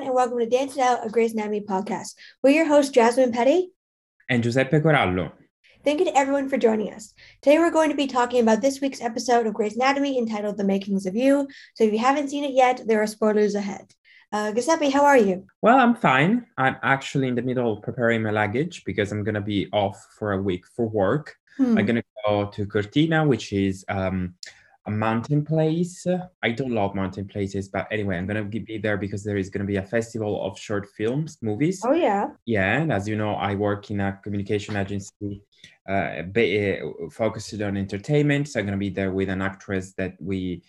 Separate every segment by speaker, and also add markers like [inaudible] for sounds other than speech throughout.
Speaker 1: everyone, and welcome to Dance It Out, a Grey's Anatomy podcast. We're your hosts, Jasmine Petty
Speaker 2: and Giuseppe Corallo.
Speaker 1: Thank you to everyone for joining us. Today, we're going to be talking about this week's episode of Grey's Anatomy entitled The Makings of You. So, if you haven't seen it yet, there are spoilers ahead. Uh, Giuseppe, how are you?
Speaker 2: Well, I'm fine. I'm actually in the middle of preparing my luggage because I'm going to be off for a week for work. Hmm. I'm going to go to Cortina, which is um, a mountain place. I don't love mountain places, but anyway, I'm gonna be there because there is gonna be a festival of short films, movies.
Speaker 1: Oh yeah.
Speaker 2: Yeah, and as you know, I work in a communication agency uh, focused on entertainment. So I'm gonna be there with an actress that we,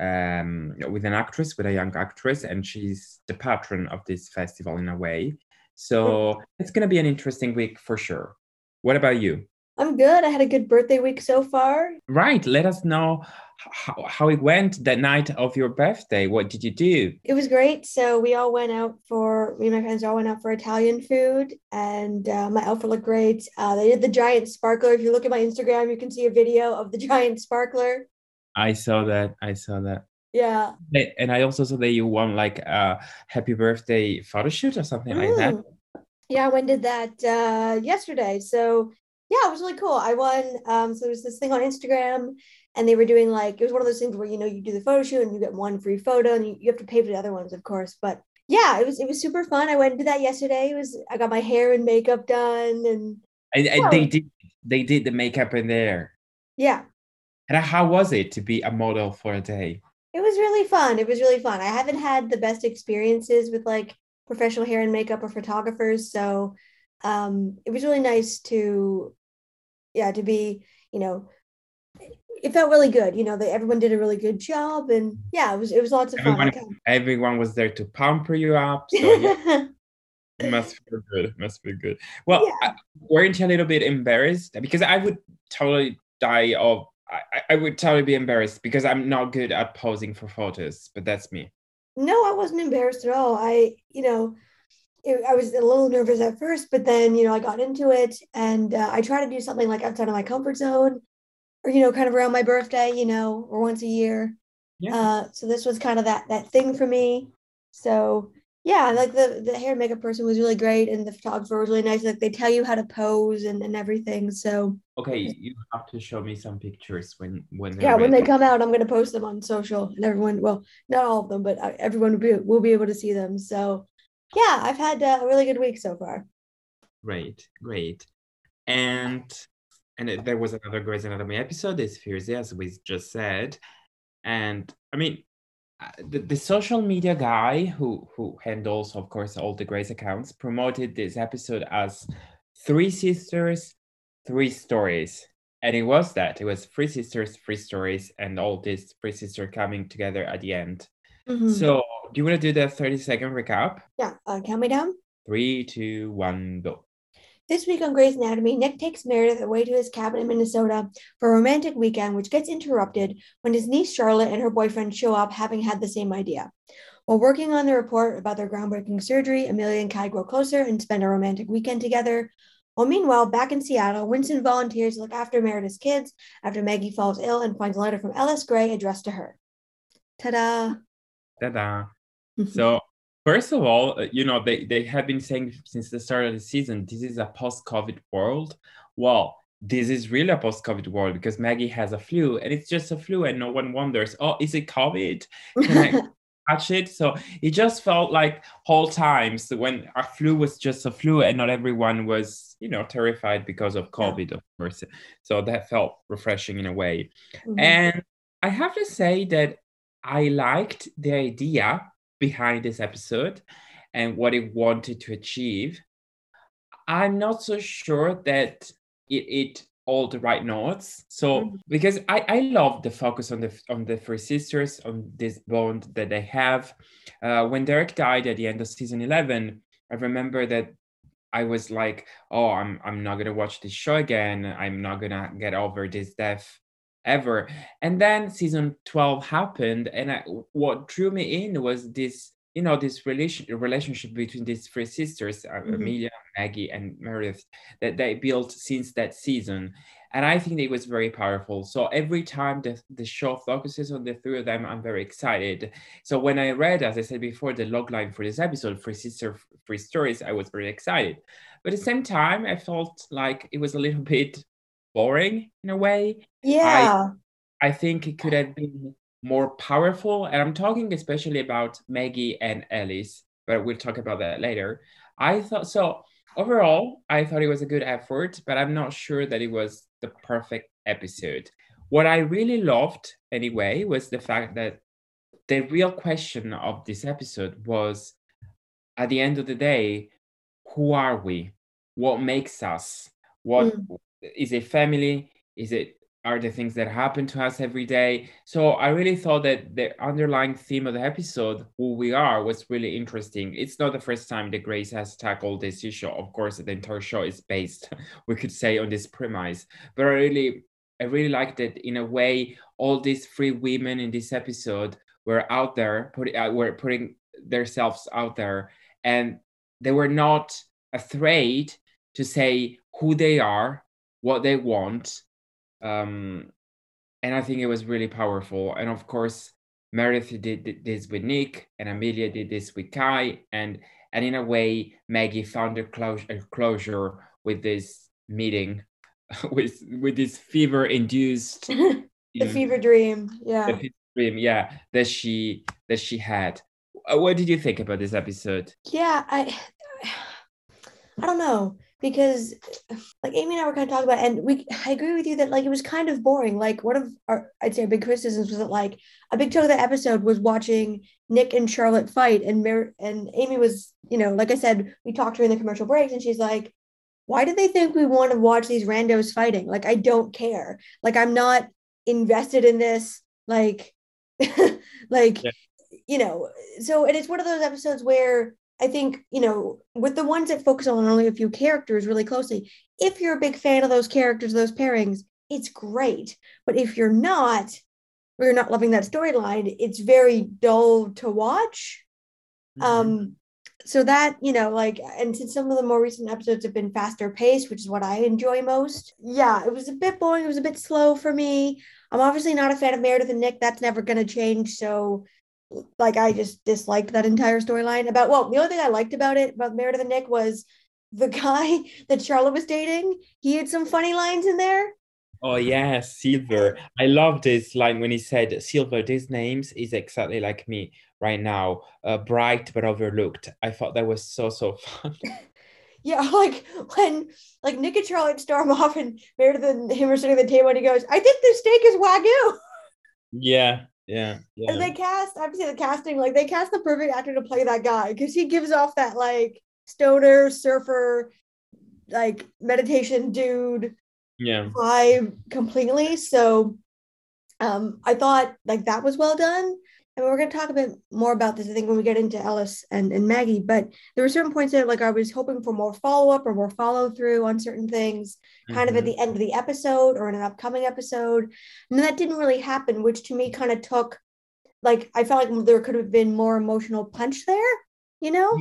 Speaker 2: um, with an actress, with a young actress, and she's the patron of this festival in a way. So it's gonna be an interesting week for sure. What about you?
Speaker 1: I'm good. I had a good birthday week so far.
Speaker 2: Right. Let us know how, how it went that night of your birthday. What did you do?
Speaker 1: It was great. So we all went out for me and my friends all went out for Italian food, and uh, my outfit looked great. Uh, they did the giant sparkler. If you look at my Instagram, you can see a video of the [laughs] giant sparkler.
Speaker 2: I saw that. I saw that.
Speaker 1: Yeah.
Speaker 2: And I also saw that you won like a happy birthday photo shoot or something mm. like that. Mm.
Speaker 1: Yeah, I went did that uh, yesterday. So yeah, it was really cool. I won. Um, so there's this thing on Instagram, and they were doing like it was one of those things where you know you do the photo shoot and you get one free photo, and you, you have to pay for the other ones, of course. But yeah, it was it was super fun. I went and did that yesterday. It was I got my hair and makeup done, and,
Speaker 2: and, and they did they did the makeup in there.
Speaker 1: Yeah.
Speaker 2: And how was it to be a model for a day?
Speaker 1: It was really fun. It was really fun. I haven't had the best experiences with like professional hair and makeup or photographers, so um, it was really nice to yeah, to be, you know, it felt really good. You know, that everyone did a really good job, and yeah, it was it was lots of
Speaker 2: everyone,
Speaker 1: fun.
Speaker 2: Everyone was there to pamper you up. So yeah. [laughs] it must feel good. It must be good. Well, yeah. weren't you a little bit embarrassed? Because I would totally die of. I, I would totally be embarrassed because I'm not good at posing for photos, but that's me.
Speaker 1: No, I wasn't embarrassed at all. I, you know, it, I was a little nervous at first, but then you know I got into it, and uh, I try to do something like outside of my comfort zone, or you know, kind of around my birthday, you know, or once a year. Yeah. Uh, so this was kind of that that thing for me. So yeah, like the the hair and makeup person was really great, and the photographer was really nice. Like they tell you how to pose and, and everything. So
Speaker 2: okay, you have to show me some pictures when when
Speaker 1: yeah ready. when they come out. I'm gonna post them on social, and everyone well not all of them, but uh, everyone will be will be able to see them. So yeah, I've had uh, a really good week so far.
Speaker 2: Great, great. And and it, there was another Grey's Anatomy episode this Thursday, as we just said. And I mean, uh, the, the social media guy who who handles, of course, all the Grey's accounts promoted this episode as three sisters, three stories. And it was that. It was three sisters, three stories, and all these three sisters coming together at the end. Mm-hmm. So do you want to do the 30 second recap?
Speaker 1: Yeah. Uh, count me down.
Speaker 2: Three, two, one, go.
Speaker 1: This week on Grey's Anatomy, Nick takes Meredith away to his cabin in Minnesota for a romantic weekend, which gets interrupted when his niece Charlotte and her boyfriend show up, having had the same idea. While working on the report about their groundbreaking surgery, Amelia and Kai grow closer and spend a romantic weekend together. While meanwhile, back in Seattle, Winston volunteers to look after Meredith's kids after Maggie falls ill and finds a letter from Ellis Grey addressed to her. Ta da!
Speaker 2: Ta da! [laughs] so first of all, uh, you know, they, they have been saying since the start of the season, this is a post-COVID world. Well, this is really a post-COVID world because Maggie has a flu and it's just a flu and no one wonders, oh, is it COVID? Can I [laughs] catch it? So it just felt like whole times when a flu was just a flu and not everyone was, you know, terrified because of COVID, of course. So that felt refreshing in a way. Mm-hmm. And I have to say that I liked the idea behind this episode and what it wanted to achieve. I'm not so sure that it, it all the right notes. So mm-hmm. because I, I love the focus on the on the three sisters, on this bond that they have. Uh, when Derek died at the end of season 11, I remember that I was like, oh, I'm I'm not gonna watch this show again. I'm not gonna get over this death ever. And then season 12 happened, and I, what drew me in was this you know this relation relationship between these three sisters uh,
Speaker 1: Mhm.
Speaker 2: amelia maggie and meredith that they built since that season and i think it was very powerful so every time the, the show focuses on the three of them i'm very excited so when i read as i said before the logline for this episode three sister three stories i was very excited but at the same time i felt like it was a little [laughs] bit boring in a way
Speaker 1: Yeah.
Speaker 2: I think it could have been more powerful. And I'm talking especially about Maggie and Ellis, but we'll talk about that later. I thought so. Overall, I thought it was a good effort, but I'm not sure that it was the perfect episode. What I really loved, anyway, was the fact that the real question of this episode was at the end of the day, who are we? What makes us? What mm. Is it family? Is it are the things that happen to us every day. So I really thought that the underlying theme of the episode, who we are, was really interesting. It's not the first time that Grey's has tackled this issue. Of course, the entire show is based, [laughs] we could say, on this premise. But I really, I really liked that in a way, all these three women in this episode were out there, put, uh, were putting themselves out there, and they were not afraid to say who they are, what they want, um, and I think it was really powerful. And of course, Meredith did, did this with Nick, and Amelia did this with Kai, and and in a way, Maggie found a closure, a closure with this meeting, [laughs] with with this fever-induced [laughs]
Speaker 1: the fever dream. Yeah.
Speaker 2: the fever dream, yeah, that she that she had. Uh, What did you think about this episode?
Speaker 1: Yeah, I [sighs] I don't know because like Amy and I were kind of talking about, and we I agree with you that like it was kind of boring. Like one of our I'd say our big criticisms was that like a big chunk of the episode was watching Nick and Charlotte fight, and Mer- and Amy was you know like I said we talked during the commercial breaks, and she's like, why do they think we want to watch these randos fighting? Like I don't care. Like I'm not invested in this. Like [laughs] like
Speaker 2: Yeah.
Speaker 1: you know so and it's one of those episodes where I think, you know, with the ones that focus on only a few characters really closely, if you're a big fan of those characters, those pairings, it's great. But if you're not, or you're not loving that storyline, it's very dull to watch.
Speaker 2: Mm-hmm.
Speaker 1: Um, so that, you know, like, and since some of the more recent episodes have been faster paced, which is what I enjoy most, yeah, it was a bit boring. It was a bit slow for me. I'm obviously not a fan of Meredith and Nick. That's never going to change. So, like I just disliked that entire storyline. About well, the only thing I liked about it about Meredith and Nick was the [laughs] guy that Charlotte was dating. He had some funny lines in there.
Speaker 2: Oh yeah, Silver. I love this line when he said, "Silver, these names is exactly like me right now, uh, bright but overlooked." I thought that was so so [laughs] fun.
Speaker 1: Yeah, [laughs] like when like Nick and Charlotte storm off and Meredith and him are sitting at the table and he goes, I think this steak is wagyu.
Speaker 2: yeah, yeah, yeah.
Speaker 1: And they cast, I have to say the casting, like they cast the perfect actor to play that guy because he gives off that like stoner, surfer, like meditation dude
Speaker 2: yeah.
Speaker 1: vibe completely. So um I thought like that was well done. And we're going to talk a bit more about this, I think, when we get into Ellis and, and Maggie. But there were certain points that, like, I was hoping for more follow up or more follow through on certain things, kind of at
Speaker 2: Mhm.
Speaker 1: the end of the episode or in an upcoming episode. And that didn't really happen, which to me kind of took, like, I felt like there could have been more emotional punch there, you know?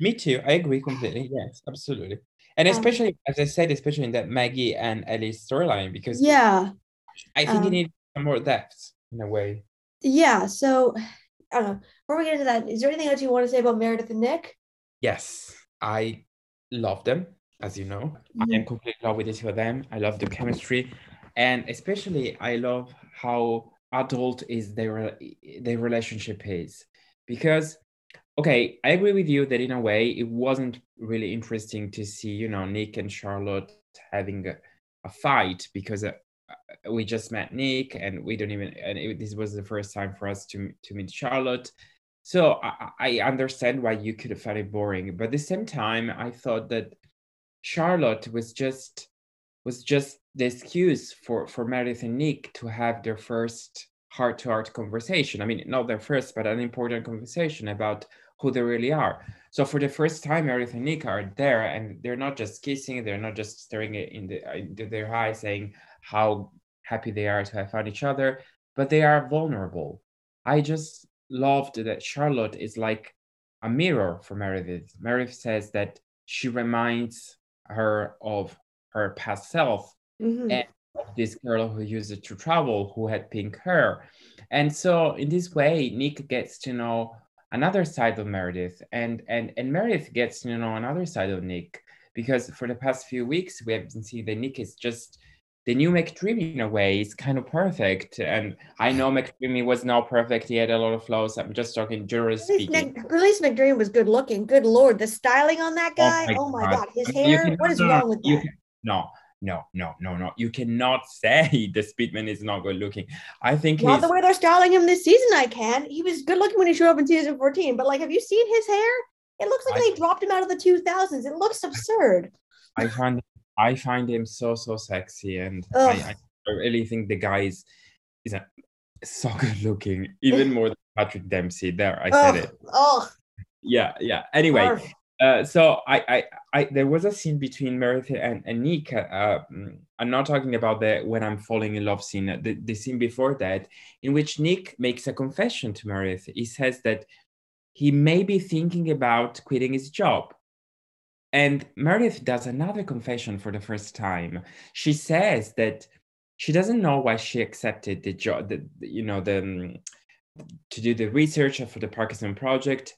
Speaker 2: Me too. I agree completely. Yes, absolutely. And
Speaker 1: Um,
Speaker 2: especially, as I said, especially in that Maggie and Ellie's storyline, because
Speaker 1: Yeah.
Speaker 2: I think it
Speaker 1: um,
Speaker 2: needs some more depth in a way.
Speaker 1: Yeah. So, [sighs] I don't know. Before we get into that, is there anything else you want to say about Meredith and Nick?
Speaker 2: Yes, I love them, as you know. I am completely in love with the two of them. I love the chemistry, and especially I love how adult is their their relationship is because okay, I agree with you that in a way it wasn't really interesting to see you know Nick and Charlotte having a, a fight because uh, Uh, we just met Nick and we don't even and it, this was the first time for us to to meet Charlotte. So I, I understand why you could have found it boring, but at the same time, I thought that Charlotte was just was just the excuse for for Meredith and Nick to have their first heart to heart conversation. I mean, not their first, but an important conversation about who they really are. So for the first time, Meredith and Nick are there, and they're not just kissing, they're not just staring in the into their eyes, saying how happy they are to have found each other, but they are vulnerable. I just loved that Charlotte is like a mirror for Meredith. Meredith says that she reminds her of her past self mm-hmm. and this girl who used to travel who had pink hair. And so in this way, Nick gets to know another side of Meredith and and and Meredith gets to know another side of Nick because for the past few weeks we have been seeing that Nick is just the new McDreamy in a way is kind of perfect. And I know McDreamy was not perfect. He had a lot of flaws. I'm just talking jurors speaking.
Speaker 1: Release McDreamy was good looking. Good Lord. The styling on that oh guy. Oh my, oh my God. His hair. What is wrong with that? Can,
Speaker 2: no, no, no, no, no. You cannot [laughs] say the Speedman is not good looking. I think
Speaker 1: not the way they're styling him this season. I can. He was good looking when he showed up in season 14. But like, have you seen his hair? It looks like I, they dropped him out of the 2000s. It looks absurd.
Speaker 2: I find I find him so so sexy, and I, I, really think the guy is is a, so [laughs] good looking, even more than Patrick Dempsey. There, I said it.
Speaker 1: Oh,
Speaker 2: yeah, yeah. Anyway, uh, so I, I, I, there was a scene between Meredith and, and Nick. Uh, I'm not talking about the when I'm falling in love scene. The, the scene before that, in which Nick makes a confession to Meredith. He says that he may be thinking about quitting his job and Meredith does another confession for the first time. She says that she doesn't know why she accepted the job, the, you know, the um, to do the research for the Parkinson project,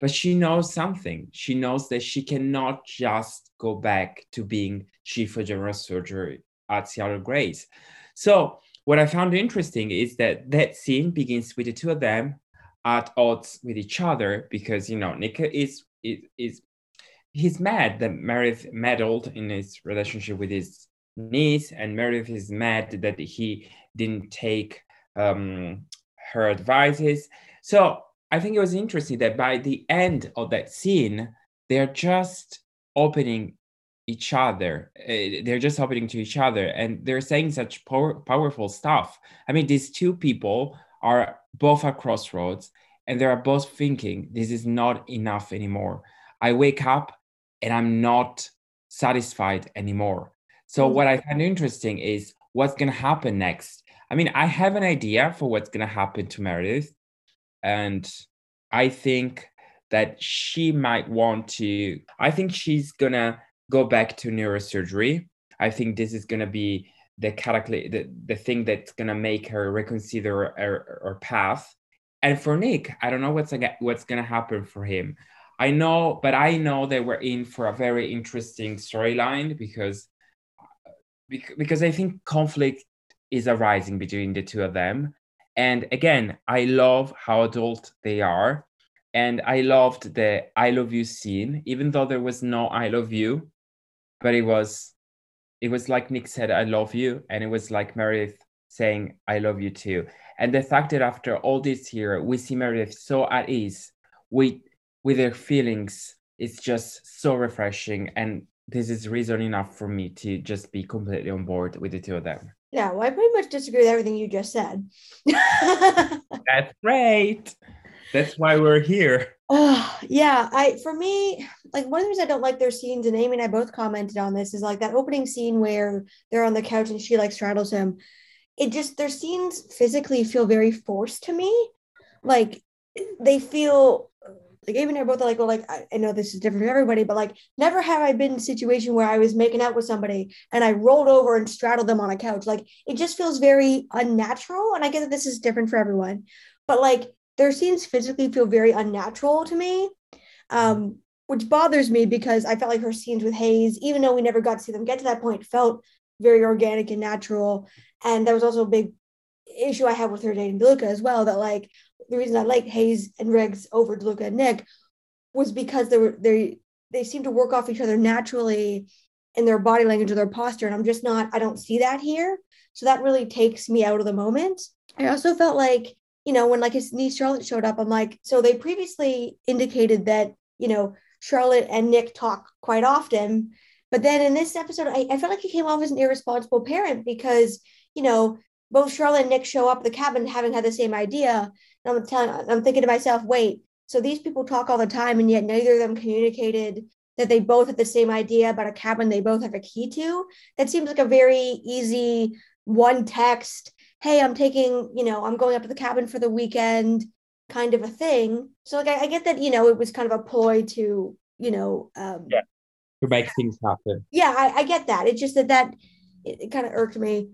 Speaker 2: but she knows something. She knows that she cannot just go back to being chief of general surgery at Seattle Grace. So what I found interesting is that that scene begins with the two of them at odds with each other because you know Nick is is, is he's mad that Meredith meddled in his relationship with his niece, and Meredith is mad that he didn't take um, her advices. So I think it was interesting that by the end of that scene, they're just opening each other. Uh, they're just opening to each other, and they're saying such power, powerful stuff. I mean, these two people are both at crossroads, and they are both thinking this is not enough anymore. I wake up and I'm not satisfied anymore. So mm-hmm. what I find interesting is what's going to happen next. I mean, I have an idea for what's going to happen to Meredith, and I think that she might want to. I think she's gonna go back to neurosurgery. I think this is gonna be the cataclysm, the, the thing that's gonna make her reconsider her, her path. And for Nick, I don't know what's what's gonna happen for him. I know, but I know they were in for a very interesting storyline because because I think conflict is arising between the two of them. And again, I love how adult they are. And I loved the I love you scene, even though there was no I love you, but it was it was like Nick said, I love you, and it was like Meredith saying, I love you too. And the fact that after all this year, we see Meredith so at ease with with their feelings it's just so refreshing and this is reason enough for me to just be completely on board with the two of them.
Speaker 1: Yeah well i pretty much disagree with everything you just said. [laughs]
Speaker 2: That's great. That's why we're here.
Speaker 1: Uh, yeah i for me like one of the reasons i don't like their scenes and amy and i both commented on this is like that opening scene where they're on the couch and she like straddles him. It just their scenes physically feel very forced to me. Like they feel like even they're both like, well, like I, I, know this is different for everybody, but like never have I been in a situation where I was making out with somebody and I rolled over and straddled them on a couch. Like it just feels very unnatural. And I get that this is different for everyone, but like their scenes physically feel very unnatural to me. Um, which bothers me because I felt like her scenes with Hayes, even though we never got to see them get to that point, felt very organic and natural. And that was also a big issue I had with her dating DeLuca as well. That like the reason I like Hayes and Riggs over DeLuca and Nick was because they were they they seem to work off each other naturally in their body language or their posture. And I'm just not, I don't see that here. So that really takes me out of the moment. I also felt like, you know, when like his niece Charlotte showed up, I'm like, so they previously indicated that, you know, Charlotte and Nick talk quite often. But then in this episode, I, I felt like he came off as an irresponsible parent because, you know, both Charlotte and Nick show up at the cabin having had the same idea. And I'm telling, I'm thinking to myself, wait, so these people talk all the time, and yet neither of them communicated that they both have the same idea about a cabin they both have a key to. That seems like a very easy one text. Hey, I'm taking, you know, I'm going up to the cabin for the weekend. kind of a thing. So like I, I get that, you know, it was kind of a ploy to, you know, um
Speaker 2: yeah. to make things happen.
Speaker 1: Yeah, I, I get that. It's just that that it, it kind of irked me.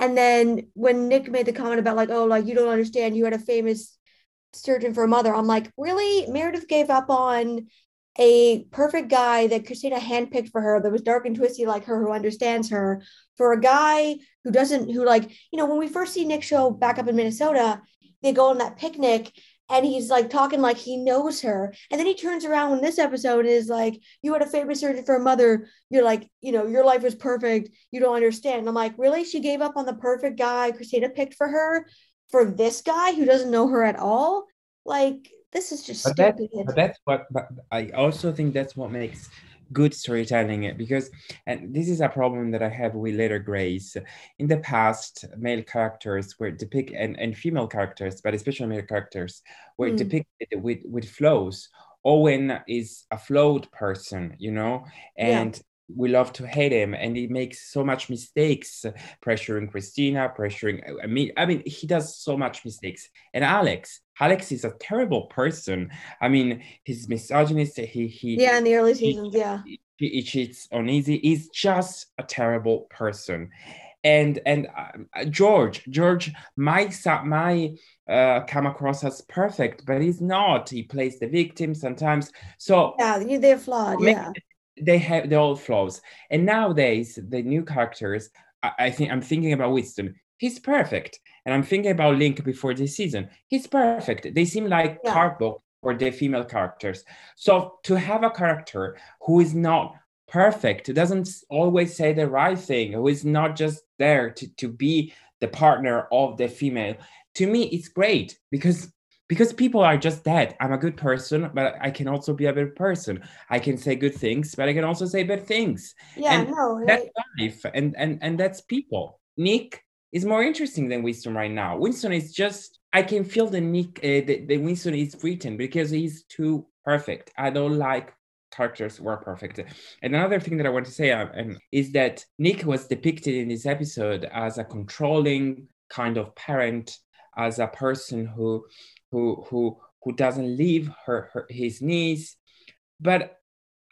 Speaker 1: And then when Nick made the comment about like, oh, like you don't understand, you had a famous surgeon for a mother. I'm like, really? Meredith gave up on a perfect guy that Cristina handpicked for her that was dark and twisty like her, who understands her, for a guy who doesn't, who like, you know, when we first see Nick show back up in Minnesota, they go on that picnic and he's like talking like he knows her. And then he turns around in this episode is like, You had a famous surgeon for a mother. You're like, you know, your life was perfect. You don't understand. And I'm like, Really? She gave up on the perfect guy Cristina picked for her for this guy who doesn't know her at all? Like, this is just
Speaker 2: but
Speaker 1: stupid.
Speaker 2: That, but that's what but I also think that's what makes good storytelling because and this is a problem that i have with Letter Grey's. In the past male characters were depicted and, and female characters but especially male characters were mm. depicted with with flows. Owen is a flawed person you know? And we love to hate him and he makes so much mistakes pressuring cristina pressuring i mean i mean he does so much mistakes. And alex alex is a terrible person. I mean he's misogynist he he
Speaker 1: yeah in the early seasons
Speaker 2: he,
Speaker 1: yeah.
Speaker 2: he, he cheats on Izzie he's just a terrible person. And and uh, george george might might uh, come across as perfect but he's not. He plays the victim sometimes. So
Speaker 1: yeah they're flawed yeah
Speaker 2: they have the old flaws. And nowadays, the new characters, I, I think I'm thinking about Winston. He's perfect. And I'm thinking about Link before this season. He's perfect. They seem like yeah. cardboard for the female characters. So to have a character who is not perfect, who doesn't always say the right thing, who is not just there to, to be the partner of the female, to me, it's great because because people are just that. I'm a good person, but I can also be a bad person. I can say good things, but I can also say bad things.
Speaker 1: Yeah, and no,
Speaker 2: that's life, and and and that's people. Nick is more interesting than Winston right now. Winston is just I can feel the Nick uh, the, the Winston is written because he's too perfect. I don't like characters were perfect. And another thing that I want to say um, is that Nick was depicted in this episode as a controlling kind of parent, as a person who who who who doesn't leave her, her his niece. But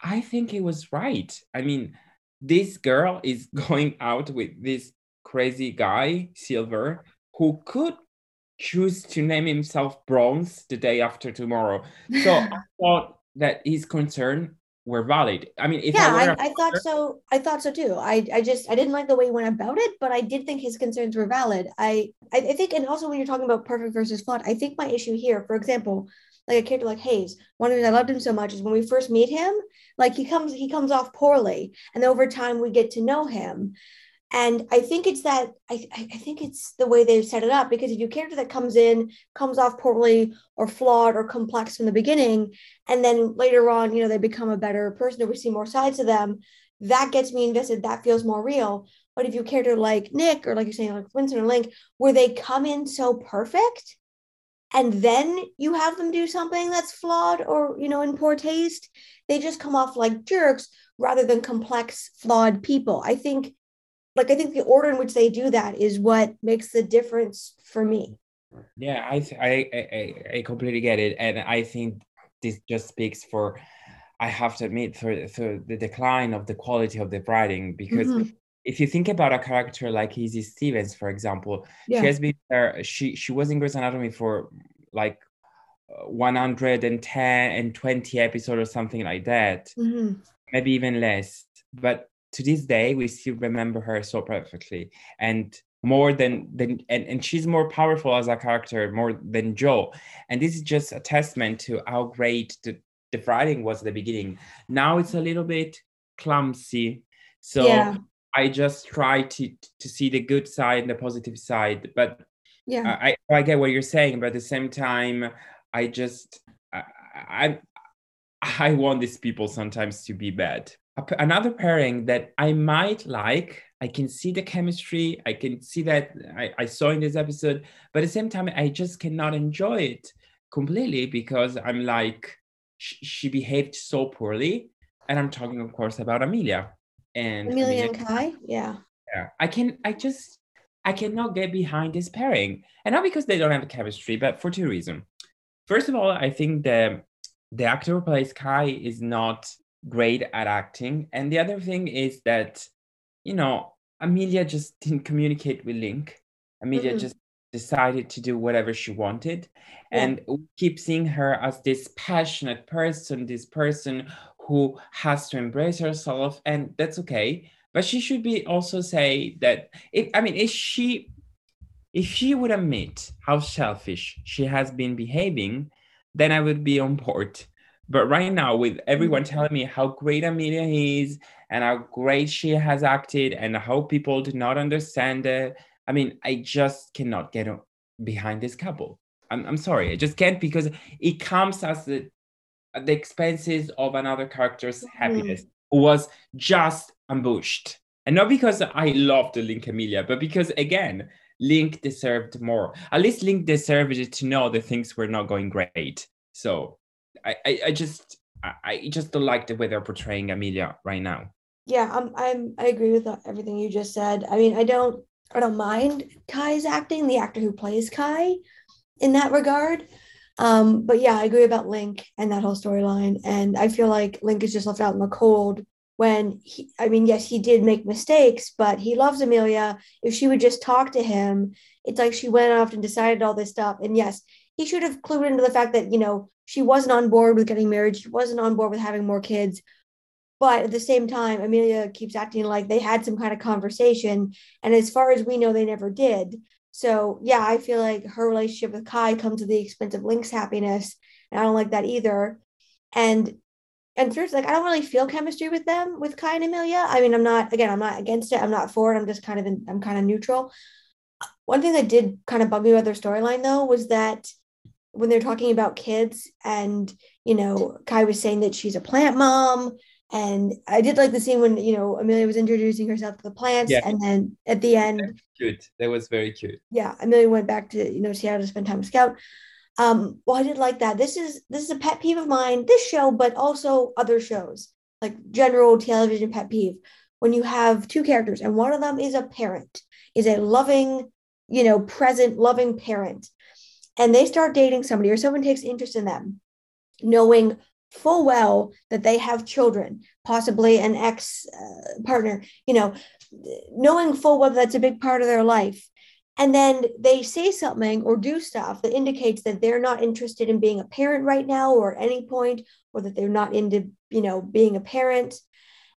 Speaker 2: i think he was right. I mean this girl is [laughs] going out with this crazy guy silver who could choose to name himself bronze the day after tomorrow. So [laughs] i thought that his concern were valid. I mean,
Speaker 1: yeah, I, I, I thought so. I thought so too. I, I just I didn't like the way he went about it, but I did think his concerns were valid. I, I, think, and also when you're talking about perfect versus flawed, I think my issue here, for example, like a character like Hayes, one of the reasons I loved him so much is when we first meet him, like he comes he comes off poorly, and over time we get to know him, and I think it's that I, I think it's the way they've set it up because if your character that comes in, comes off poorly or flawed or complex from the beginning, and then later on, you know, they become a better person or we see more sides of them, that gets me invested. That feels more real. But if you character like Nick or like you're saying, like Winston or Link, where they come in so perfect and then you have them do something that's flawed or you know in poor taste, they just come off like jerks rather than complex, flawed people. I think like i think the order in which they do that is what makes the difference for me
Speaker 2: yeah i i i, I completely get it and i think this just speaks for i have to admit for, for the decline of the quality of the writing because mm-hmm. if you think about a character like Izzie Stevens for example yeah. she has been there she she was in Grey's Anatomy for like 110 and 20 episodes or something like that mm-hmm. maybe even less but to this day we still remember her so perfectly. And more than than and, and she's more powerful as a character more than Jo and this is just a testament to how great the, the writing was at the beginning. Now it's a little bit clumsy. So yeah. i just try to to see the good side and the positive side. But yeah. I i get what you're saying but at the same time i just i i, I want these people sometimes to be bad another pairing that I might like. I can see the chemistry. I can see that I, I saw in this episode, but at the same time, I just cannot enjoy it completely because I'm like, sh- she behaved so poorly. And I'm talking, of course, about Amelia and
Speaker 1: Amelia, Amelia and Kai. Yeah.
Speaker 2: Yeah. I can, I just, I cannot get behind this pairing. And not because they don't have chemistry, but for two reasons. first of all, I think the the actor who plays Kai is not great at acting, and the other thing is that you know Amelia just [laughs] didn't communicate with Link. Amelia mm-hmm. just decided to do whatever she wanted, yeah. and we keep seeing her as this passionate person, this person who has to embrace herself, and that's okay. But she should be also say that. If, I mean, is she if she would admit how selfish she has been behaving, then I would be on board. But right now, with everyone mm-hmm. telling me how great Amelia is and how great she has acted and how people do not understand it, I mean, I just cannot get behind this couple. I'm, I'm sorry, I just can't because it comes as the, at the expenses of another character's mm-hmm. happiness who was just ambushed. And not because I love the Link Amelia, but because again, Link deserved more. At least Link deserved to know that things were not going great. So I, I, I just I, I just don't like the way they're portraying Amelia right now.
Speaker 1: Yeah, I'm I'm I agree with everything you just said. I mean, I don't I don't mind Kai's acting, the actor who plays Kai, in that regard. Um, but yeah, I agree about Link and that whole storyline. And I feel like Link is just left out in the cold when he, I mean, yes, he did make mistakes, but he loves Amelia. If she would just talk to him, it's like she went off and decided all this stuff. And yes, he should have clued into the fact that, you know, she wasn't on board with getting married. She wasn't on board with having more kids. But at the same time, Amelia keeps acting like they had some kind of conversation. And as far as we know, they never did. So, yeah, I feel like her relationship with Kai comes at the expense of Link's happiness. And I don't like that either. And and first, like I don't really feel chemistry with them with Kai and Amelia. I mean, I'm not again, I'm not against it. I'm not for it. I'm just kind of in, I'm kind of neutral. One thing that did kind of bug me about their storyline though was that when they're talking about kids and you know Kai was saying that she's a plant mom and I did like the scene when you know Amelia was introducing herself to the plants yeah. and then at the end
Speaker 2: cute that was very cute
Speaker 1: yeah Amelia went back to you know Seattle to spend time with Scout um, well, I did like that. This is this is a pet peeve of mine. This show, but also other shows, like general television pet peeve. When you have two characters and one of them is a parent, is a loving, you know, present, loving parent, and they start dating somebody or someone takes interest in them, knowing full well that they have children, possibly an ex uh, partner, you know, knowing full well that's a big part of their life. And then they say something or do stuff that indicates that they're not interested in being a parent right now or at any point or that they're not into you know being a parent.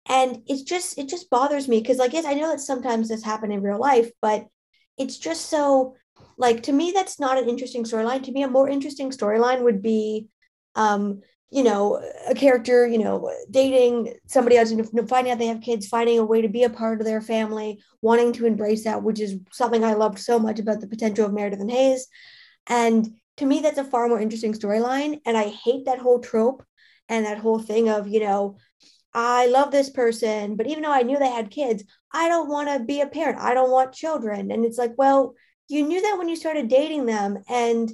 Speaker 1: And it's just it just bothers me because like yes i know that sometimes this happen in real life but it's just so like to me that's not an interesting storyline to me a more interesting storyline would be um you know, a character, you know, dating somebody else, and finding out they have kids, finding a way to be a part of their family, wanting to embrace that, which is something I loved so much about the potential of Meredith and Hayes. And to me, that's a far more interesting storyline. And I hate that whole trope and that whole thing of, you know, I love this person, but even though I knew they had kids, I don't want to be a parent. I don't want children. And it's like, well, you knew that when you started dating them. And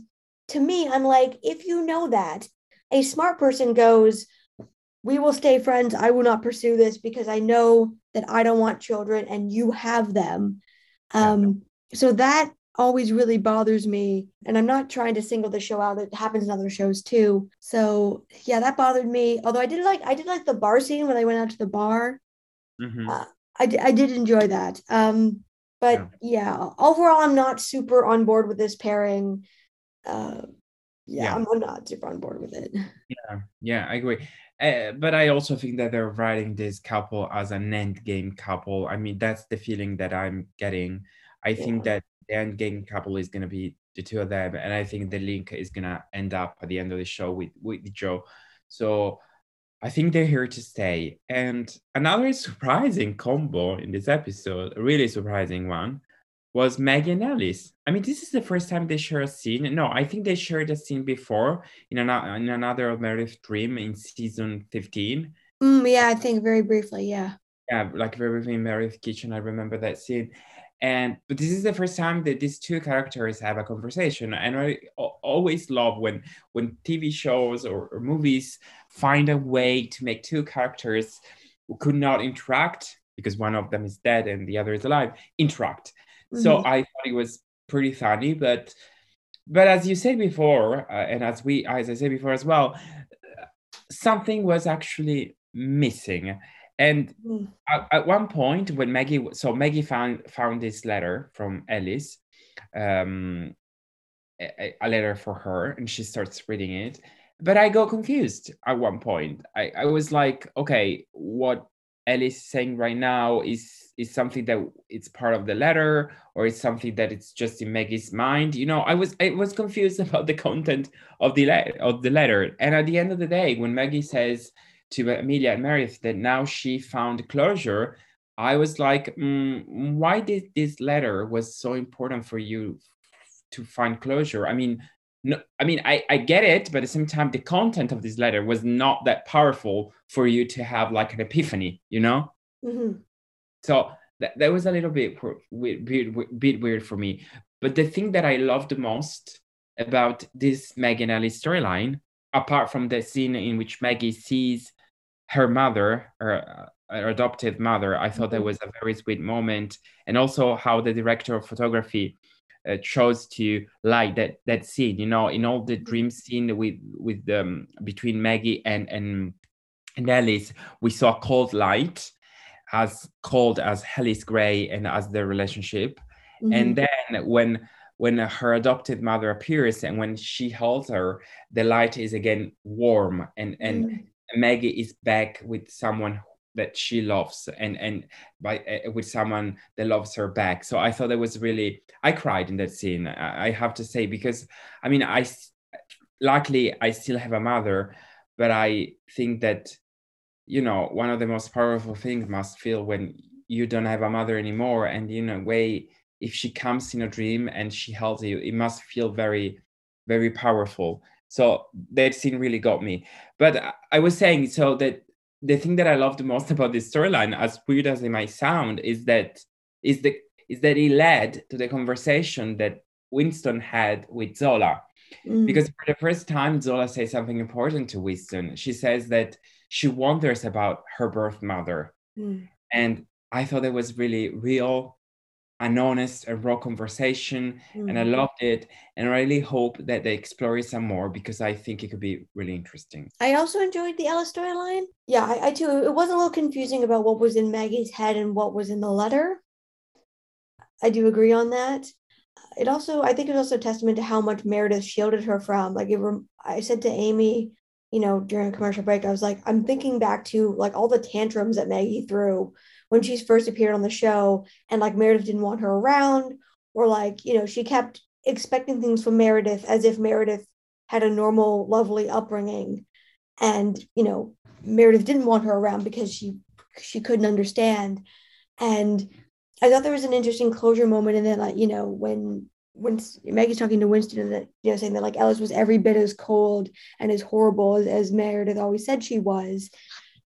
Speaker 1: to me, I'm like, if you know that a smart person goes, We will stay friends. I will not pursue this because I know that I don't want children and you have them. Um, so that always really bothers me. And I'm not trying to single the show out. It happens in other shows too. So yeah, that bothered me. Although I did like I did like the bar scene when they went out to the bar. Mm-hmm. Uh, I, I did enjoy that. Um, but yeah. yeah. overall, I'm not super on board with this pairing. Uh, yeah, yeah. I'm, not super on board with it. [laughs]
Speaker 2: Yeah, yeah, I agree. Uh, but I also think that they're writing this couple as an end game couple. I mean, that's the feeling that I'm getting. I yeah. think that the end game couple is going to be the two of them, and I think the link is going to end up at the end of the show with with Jo. So I think they're here to stay. And another surprising combo in this episode, a really surprising one, was Maggie and Ellis. I mean, this is the first time they share a scene. No, I think they shared a scene before in, an, in another Meredith Dream in season 15.
Speaker 1: Mm, yeah, I think very briefly, yeah.
Speaker 2: Yeah, like very briefly in Meredith Kitchen, I remember that scene. And but this is the first time that these two characters have a conversation, and I always love when when TV shows or, or movies find a way to make two characters who could not interact because one of them is dead and the other is alive interact so mm-hmm. I thought it was pretty funny, but but as you said before, uh, and as we, as I said before as well, something was actually missing. And mm. at, at, one point, when Maggie, so Maggie found found this letter from Ellis, um, a, a letter for her, and she starts reading it. But I got confused at one point. I, I was like, okay, what Ellis is saying right now is is something that it's part of the letter or it's something that it's just in Maggie's mind. You know, I was I was confused [laughs] about the content of the letter of the letter. And at the end of the day, when Maggie says to Amelia and Meredith that now she found closure, I was like, mm, why did this letter was so important for you to find closure? I mean, no, I mean, I, I get it, but at the same time, the content of this letter was not that powerful for you to have like an epiphany, you know? Mm-hmm. So that, that was a little bit weird, bit weird for me. But the thing that I loved the most about this and Ellis storyline, apart from the scene in which Maggie sees her mother, her, her adopted mother, I thought mm-hmm. that was a very sweet moment. And also how the director of photography uh, chose to light that that scene you know in all the mm-hmm. dream scene with with um, between maggie and and and Ellis, we saw cold light as cold as Ellis Grey and as their relationship. Mm-hmm. And then when when her adopted mother appears and when she holds her, the light is again warm and and mm. Maggie is back with someone that she loves and and by uh, with someone that loves her back. So I thought it was really I cried in that scene. I, I have to say because I mean I luckily I still have a mother, but I think that you know one of the most powerful things must feel when you don't have a mother anymore and in a way if she comes in a dream and she holds you it must feel very very powerful so that scene really got me but i was saying so that the thing that i love the most [laughs] about this storyline as weird as it might sound is that is the is that it led to the conversation that winston had with zola mm. because for the first time zola says something important to winston she says that she wonders about her birth mother. Mm. And I thought it was really real and honest and raw conversation. Mm. And I mm. loved it. And I really hope that they explore it some more because I think it could be really interesting.
Speaker 1: I also enjoyed the Ellis storyline. Yeah, I, I too. It was a little confusing about what was in Maggie's head and what was in the letter. I do agree on that. It also, I think, it was also a testament to how much Meredith shielded her from. Like, it, I said to Amy you know, during a commercial break, I was like, I'm thinking back to like all the tantrums that Maggie threw when she first appeared on the show, and like Meredith didn't want her around, or like, you know, she kept expecting things from Meredith as if Meredith had a normal, lovely upbringing. And, you know, Meredith didn't want her around because she she couldn't understand. And I thought there was an interesting closure moment and then like, you know, when when Maggie's talking to Winston and that you know saying that like Ellis was every bit as cold and as horrible as, as Meredith always said she was,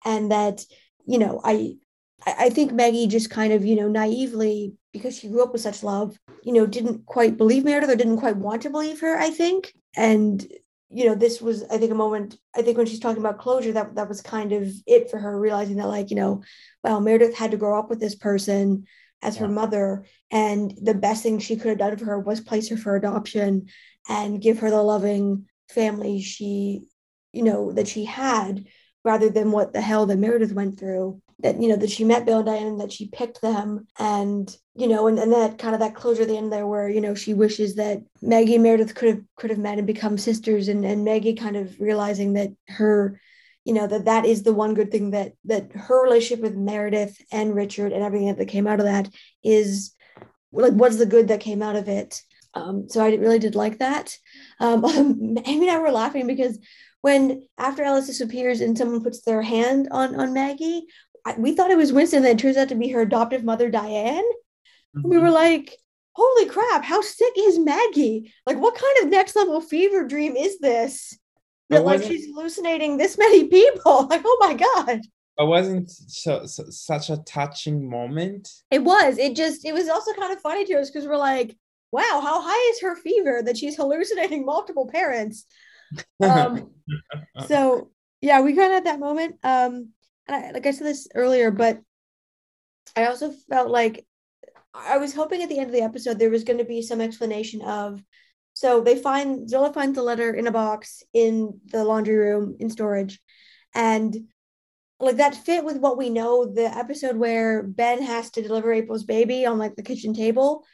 Speaker 1: and that you know I I think Maggie just kind of you know naively because she grew up with such love you know didn't quite believe Meredith or didn't quite want to believe her I think and you know this was I think a moment I think when she's talking about closure that that was kind of it for her realizing that like you know well Meredith had to grow up with this person as yeah. her mother. And the best thing she could have done for her was place her for adoption and give her the loving family she, you know, that she had rather than what the hell that Meredith went through. That, you know, that she met Bill and Diane and that she picked them. And, you know, and, and that kind of that closure at the end there where, you know, she wishes that Maggie and Meredith could have could have met and become sisters and, and Maggie kind of realizing that her you know that that is the one good thing that that her relationship with Meredith and Richard and everything that came out of that is like what's the good that came out of it. Um, so I really did like that. Um, [laughs] Amy and I were laughing because when after Ellis disappears and someone puts their hand on on Maggie, we thought it was Winston. That turns out to be her adoptive mother, Diane. Mm-hmm. We were like, "Holy crap! How sick is Maggie? Like, what kind of next level fever dream is this?" that like she's hallucinating this many [laughs] people. [laughs] Like, oh my god.
Speaker 2: It wasn't so, so, such a touching moment.
Speaker 1: It was. It just. It was also kind of funny to us because we're like, wow, how high is her fever that she's hallucinating multiple parents? [laughs] Um, so yeah, we kind of had that moment. Um, and I, like I said this earlier, but I also felt like I was hoping at the end of the episode there was going to be some explanation of So they find Zola finds the letter in a box in the laundry room in storage. And like that fit with what we know the episode where Ben has to deliver April's baby on like the kitchen table.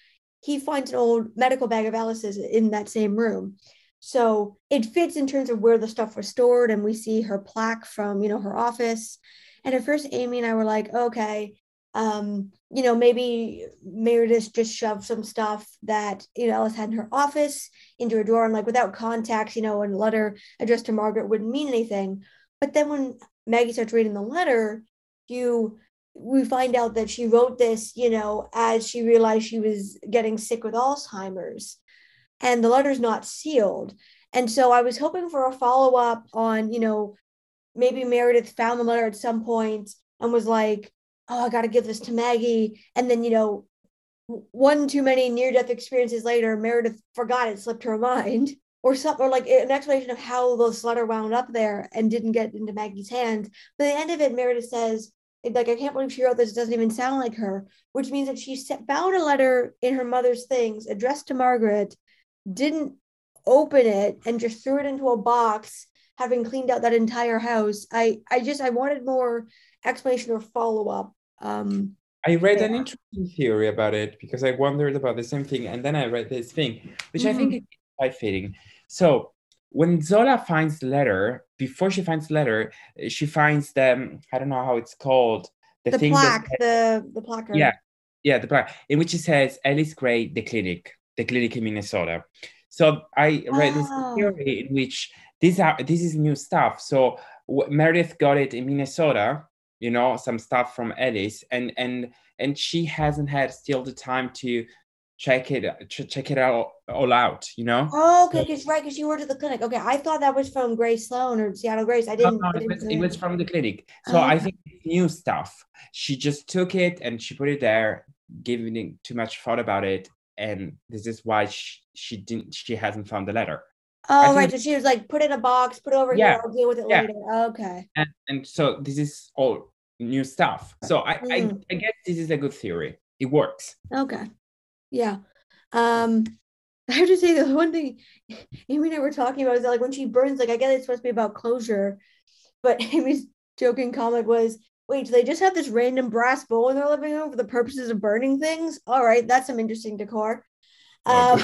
Speaker 1: He finds an old medical bag of Ellis's in that same room. So it fits in terms of where the stuff was stored, and we see her plaque from you know her office. And at first, Amy and I were like, okay, um, you know, maybe Meredith just shoved some stuff that you know Ellis had in her office into a drawer, and like without contacts, you know, a letter addressed to Margaret wouldn't mean anything. But then when Maggie starts reading the letter, you we find out that she wrote this, you know, as she realized she was getting sick with Alzheimer's and the letter's not sealed. And so I was hoping for a follow up on, you know, maybe Meredith found the letter at some point and was like, oh, I got to give this to Maggie. And then, you know, one too many near death experiences later, Meredith forgot it, slipped her mind. Or something, or like an explanation of how this letter wound up there and didn't get into Maggie's hands. But at the end of it, Meredith says, like, I can't believe she wrote this. It doesn't even sound like her, which means that she found a letter in her mother's things addressed to Margaret didn't open it and just threw it into a box having cleaned out that entire house i i just i wanted more explanation or follow-up um
Speaker 2: i read yeah. an interesting theory about it because i wondered about the same thing and then i read this thing which mm-hmm. i think mm-hmm. is quite fitting so when zola finds the letter before she finds the letter she finds them i don't know how it's called
Speaker 1: the, the thing plaque that, the the placard
Speaker 2: yeah yeah the plaque in which it says ellis grey the clinic the clinic in Minnesota. So I read oh. this theory in which these are this is new stuff. So Meredith got it in Minnesota, you know, some stuff from Ellis, and and and she hasn't had still the time to check it ch- check it out all out you know?
Speaker 1: Oh okay because so, right because you were to the clinic. Okay i thought that was from grey sloan or seattle grace. I didn't, no, no,
Speaker 2: I didn't it, was, it, was, from the clinic. So oh. i think new stuff. She just took it and she put it there giving too much thought about it and this is why she, she didn't she hasn't found the letter
Speaker 1: oh right so she was like put in a box put it over yeah, here i'll deal with it yeah. later. Okay.
Speaker 2: And, and so this is all new stuff. So I, mm. I i guess this is a good theory. It works.
Speaker 1: Okay. Yeah. Um [laughs] I have to say the one thing [laughs] Amy and I were talking about is that like when she burns, like I guess it's supposed to be about closure, but [laughs] Amy's joking comment was wait, do they just have this random brass bowl in their living room for the purposes of burning things? All right, that's some interesting decor. Um,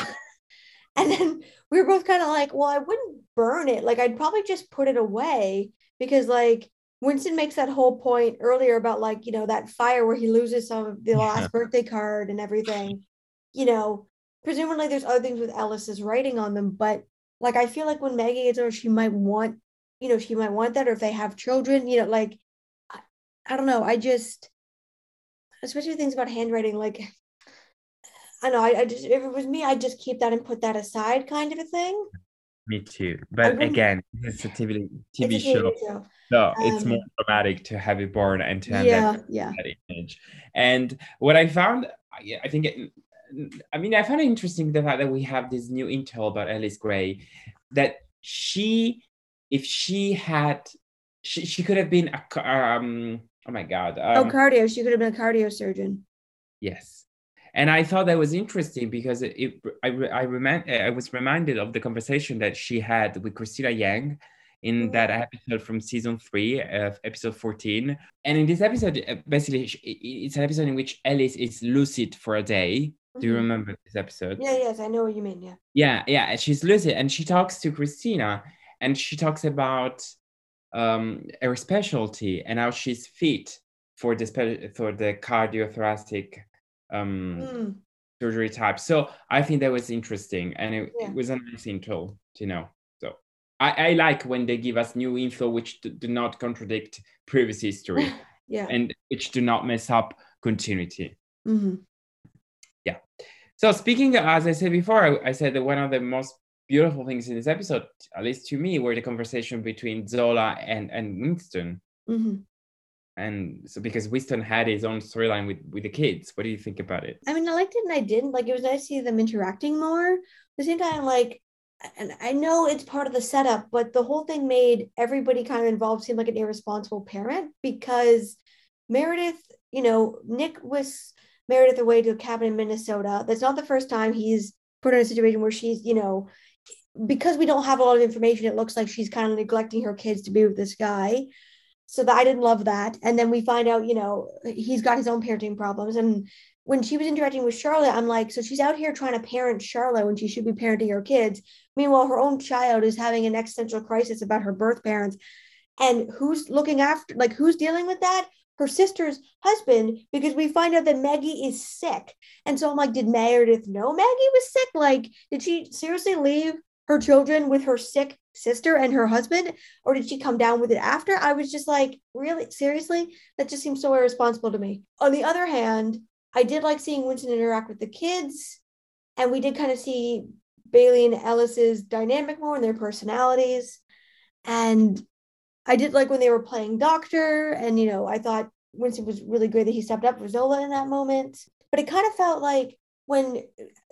Speaker 1: and then we were both kind of like, well, I wouldn't burn it. Like, I'd probably just put it away because, like, Winston makes that whole point earlier about, like, you know, that fire where he loses some of the yeah. last birthday card and everything. You know, presumably there's other things with Ellis's writing on them, but like, I feel like when Maggie gets older, she might want, you know, she might want that, or if they have children, you know, like I don't know. I just, especially things about handwriting, like, I know. I, I just, if it was me, I'd just keep that and put that aside, kind of a thing.
Speaker 2: Me too. But again, it's a TV, TV, it's a show. show. So um, it's more dramatic to have it born and to have
Speaker 1: yeah,
Speaker 2: that,
Speaker 1: yeah.
Speaker 2: that image. And what I found, I think, it, I mean, I found it interesting the fact that we have this new intel about Ellis Grey, that she, if she had, she, she could have been a, um, Oh my God.
Speaker 1: Um, oh, cardio. She could have been a cardio surgeon.
Speaker 2: Yes. And I thought that was interesting because it, it I, I, remind, I was reminded of the conversation that she had with Cristina Yang in mm-hmm. that episode from season three of episode 14. And in this episode, uh, basically, it's an episode in which Ellis is lucid for a day. Do you mm-hmm. remember this episode?
Speaker 1: Yeah, yes, I know what you mean. Yeah.
Speaker 2: Yeah, yeah. She's lucid and she talks to Cristina and she talks about um, her specialty and how she's fit for the for the cardiothoracic um, mm. surgery type. So I think that was interesting, and it, yeah. it was a nice info to know. So I, I, like when they give us new info which do, do not contradict previous history, [laughs]
Speaker 1: yeah,
Speaker 2: and which do not mess up continuity.
Speaker 1: Mm-hmm.
Speaker 2: Yeah. So speaking, as I said before, I, I said that one of the most beautiful things in this episode, at least to me, were the conversation between Zola and and Winston.
Speaker 1: Mm-hmm.
Speaker 2: And so, because Winston had his own storyline with with the kids, what do you think about it?
Speaker 1: I mean, I liked it and I didn't. Like, it was nice to see them interacting more. At the same time, like, and I know it's part of the setup, but the whole thing made everybody kind of involved seem like an irresponsible parent because Meredith, you know, Nick was Meredith away to a cabin in Minnesota. That's not the first time he's put her in a situation where she's, you know, because we don't have a lot of information, it looks like she's kind of neglecting her kids to be with this guy. So that I didn't love that. And then we find out, you know, he's got his own parenting problems. And when she was interacting with Charlotte, I'm like, so she's out here trying to parent Charlotte when she should be parenting her kids. Meanwhile, her own child is having an existential crisis about her birth parents. And who's looking after, like, who's dealing with that? Her sister's husband, because we find out that Maggie is sick. And so I'm like, did Meredith know Maggie was sick? Like, did she seriously leave her children with her sick sister and her husband? Or did she come down with it after? I was just like, really? Seriously? That just seems so irresponsible to me. On the other hand, I did like seeing Winston interact with the kids, and we did kind of see Bailey and Ellis's dynamic more and their personalities. And I did like when they were playing doctor, and you know, I thought Winston was really great that he stepped up for Zola in that moment. But it kind of felt like when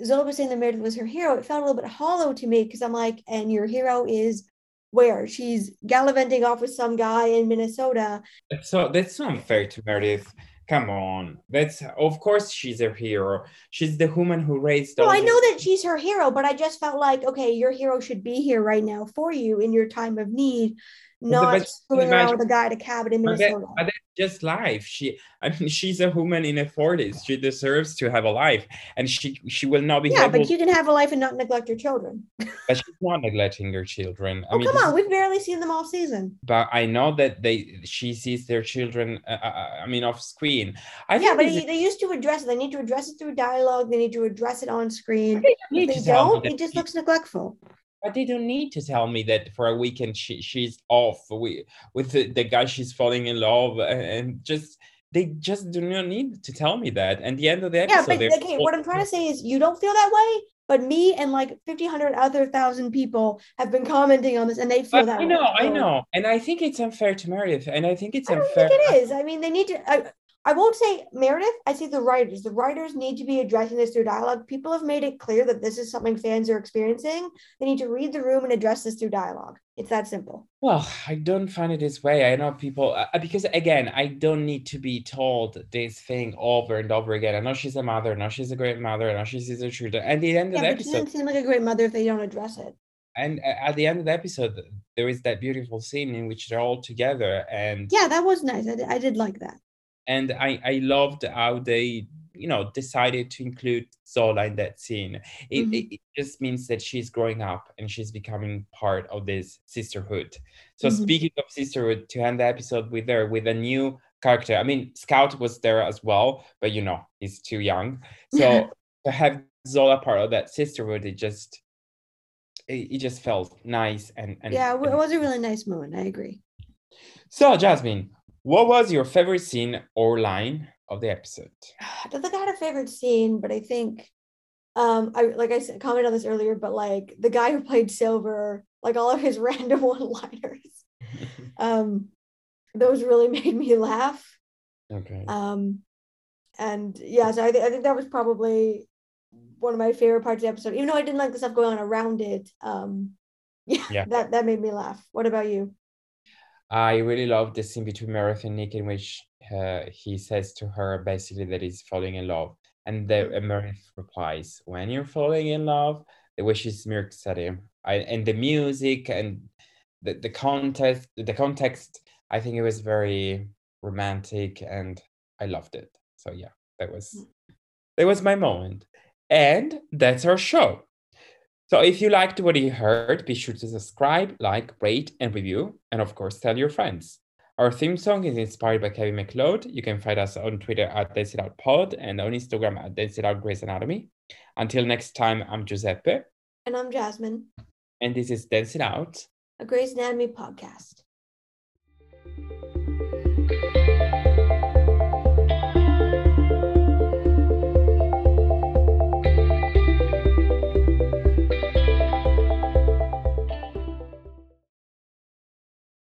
Speaker 1: Zola was saying that Meredith was her hero, it felt a little bit hollow to me because I'm like, and your hero is where? She's gallivanting off with some guy in Minnesota.
Speaker 2: So that's not fair to Meredith. Come on. That's of course she's a hero. She's the woman who raised
Speaker 1: well i know that she's her hero but i just felt like okay your hero should be here right now for you in your time of need not screwing around with a guy at a cabin in Minnesota.
Speaker 2: But, that's just life. She, I mean, [laughs] she's a woman in her forties. She deserves to have a life, and she she will not be.
Speaker 1: Yeah, able... but you can have a life and not neglect your children. [laughs]
Speaker 2: but she's not neglecting her children.
Speaker 1: I oh mean, come on, we've barely seen them all season.
Speaker 2: But I know that they she sees their children. Uh, uh, uh I mean, off screen. I
Speaker 1: yeah, but they, they used to address it. They need to address it through dialogue. They need to address it on screen. They don't. It just looks neglectful.
Speaker 2: But they don't need to tell me that for a weekend she, she's off with, with the, the guy she's falling in love and just they just do not need to tell me that. And the end of the episode.
Speaker 1: Yeah, but okay, what I'm trying to say is you don't feel that way, but me and like 50, 100 other thousand people have been commenting on this and they feel that way.
Speaker 2: I know, way. I know. And I think it's unfair to Meredith. And I think it's
Speaker 1: I
Speaker 2: unfair.
Speaker 1: Think it is. I mean, they need to. I, I won't say Meredith, I say the writers. The writers need to be addressing this through dialogue. People have made it clear that this is something fans are experiencing. They need to read the room and address this through dialogue. It's that simple.
Speaker 2: Well, I don't find it this way. I know people, uh, because again, I don't need to be told this thing over and over again. I know she's a mother. I know she's a great mother. I know she sees her children. At the end
Speaker 1: yeah,
Speaker 2: of the
Speaker 1: episode. Doesn't seem like a great mother if they don't address it.
Speaker 2: And uh, at the end of the episode, there is that beautiful scene in which they're all together. And
Speaker 1: yeah, that was nice. I did, I did like that
Speaker 2: and I, I loved how they you know decided to include Zola in that scene. It, mm-hmm. it, it, just means that she's growing up and she's becoming part of this sisterhood. So mm-hmm. speaking of sisterhood, to end the episode with her with a new character. I mean, Scout was there as well, but you know he's too young. So [laughs] to have Zola part of that sisterhood, it just it, it just felt nice and, and
Speaker 1: yeah,
Speaker 2: it
Speaker 1: was a really nice moment. I agree.
Speaker 2: So Jasmine, what was your favorite scene or line of the episode?
Speaker 1: I don't think I had a favorite scene, but I think um I like I said commented on this earlier, but like the guy who played Silver, like all of his [laughs] random one-liners, [laughs] um, those really [laughs] made me laugh.
Speaker 2: Okay.
Speaker 1: Um, and yeah, so I, th- I think that was probably one of my favorite parts of the episode, even though I didn't like the stuff going on around it. Um, yeah, yeah. that that made me laugh. What about you?
Speaker 2: I really love the scene between Meredith and Nick in which uh, he says to her basically that he's falling in love. And the uh, Meredith replies, When you're falling in love, the way she smirks at him. I, and the music and the, the context, the context, I think it was very romantic and I loved it. So yeah, that was mm. that was my moment. And that's our show. So if you liked what you heard, be sure to subscribe, like, rate, and review, and of course, tell your friends. Our theme song is inspired by Kevin MacLeod. You can find us on Twitter at Pod and on Instagram at Grey's Anatomy. Until next time, I'm Giuseppe.
Speaker 1: And I'm Jasmine.
Speaker 2: And this is Dancing Out,
Speaker 1: a Grey's Anatomy podcast.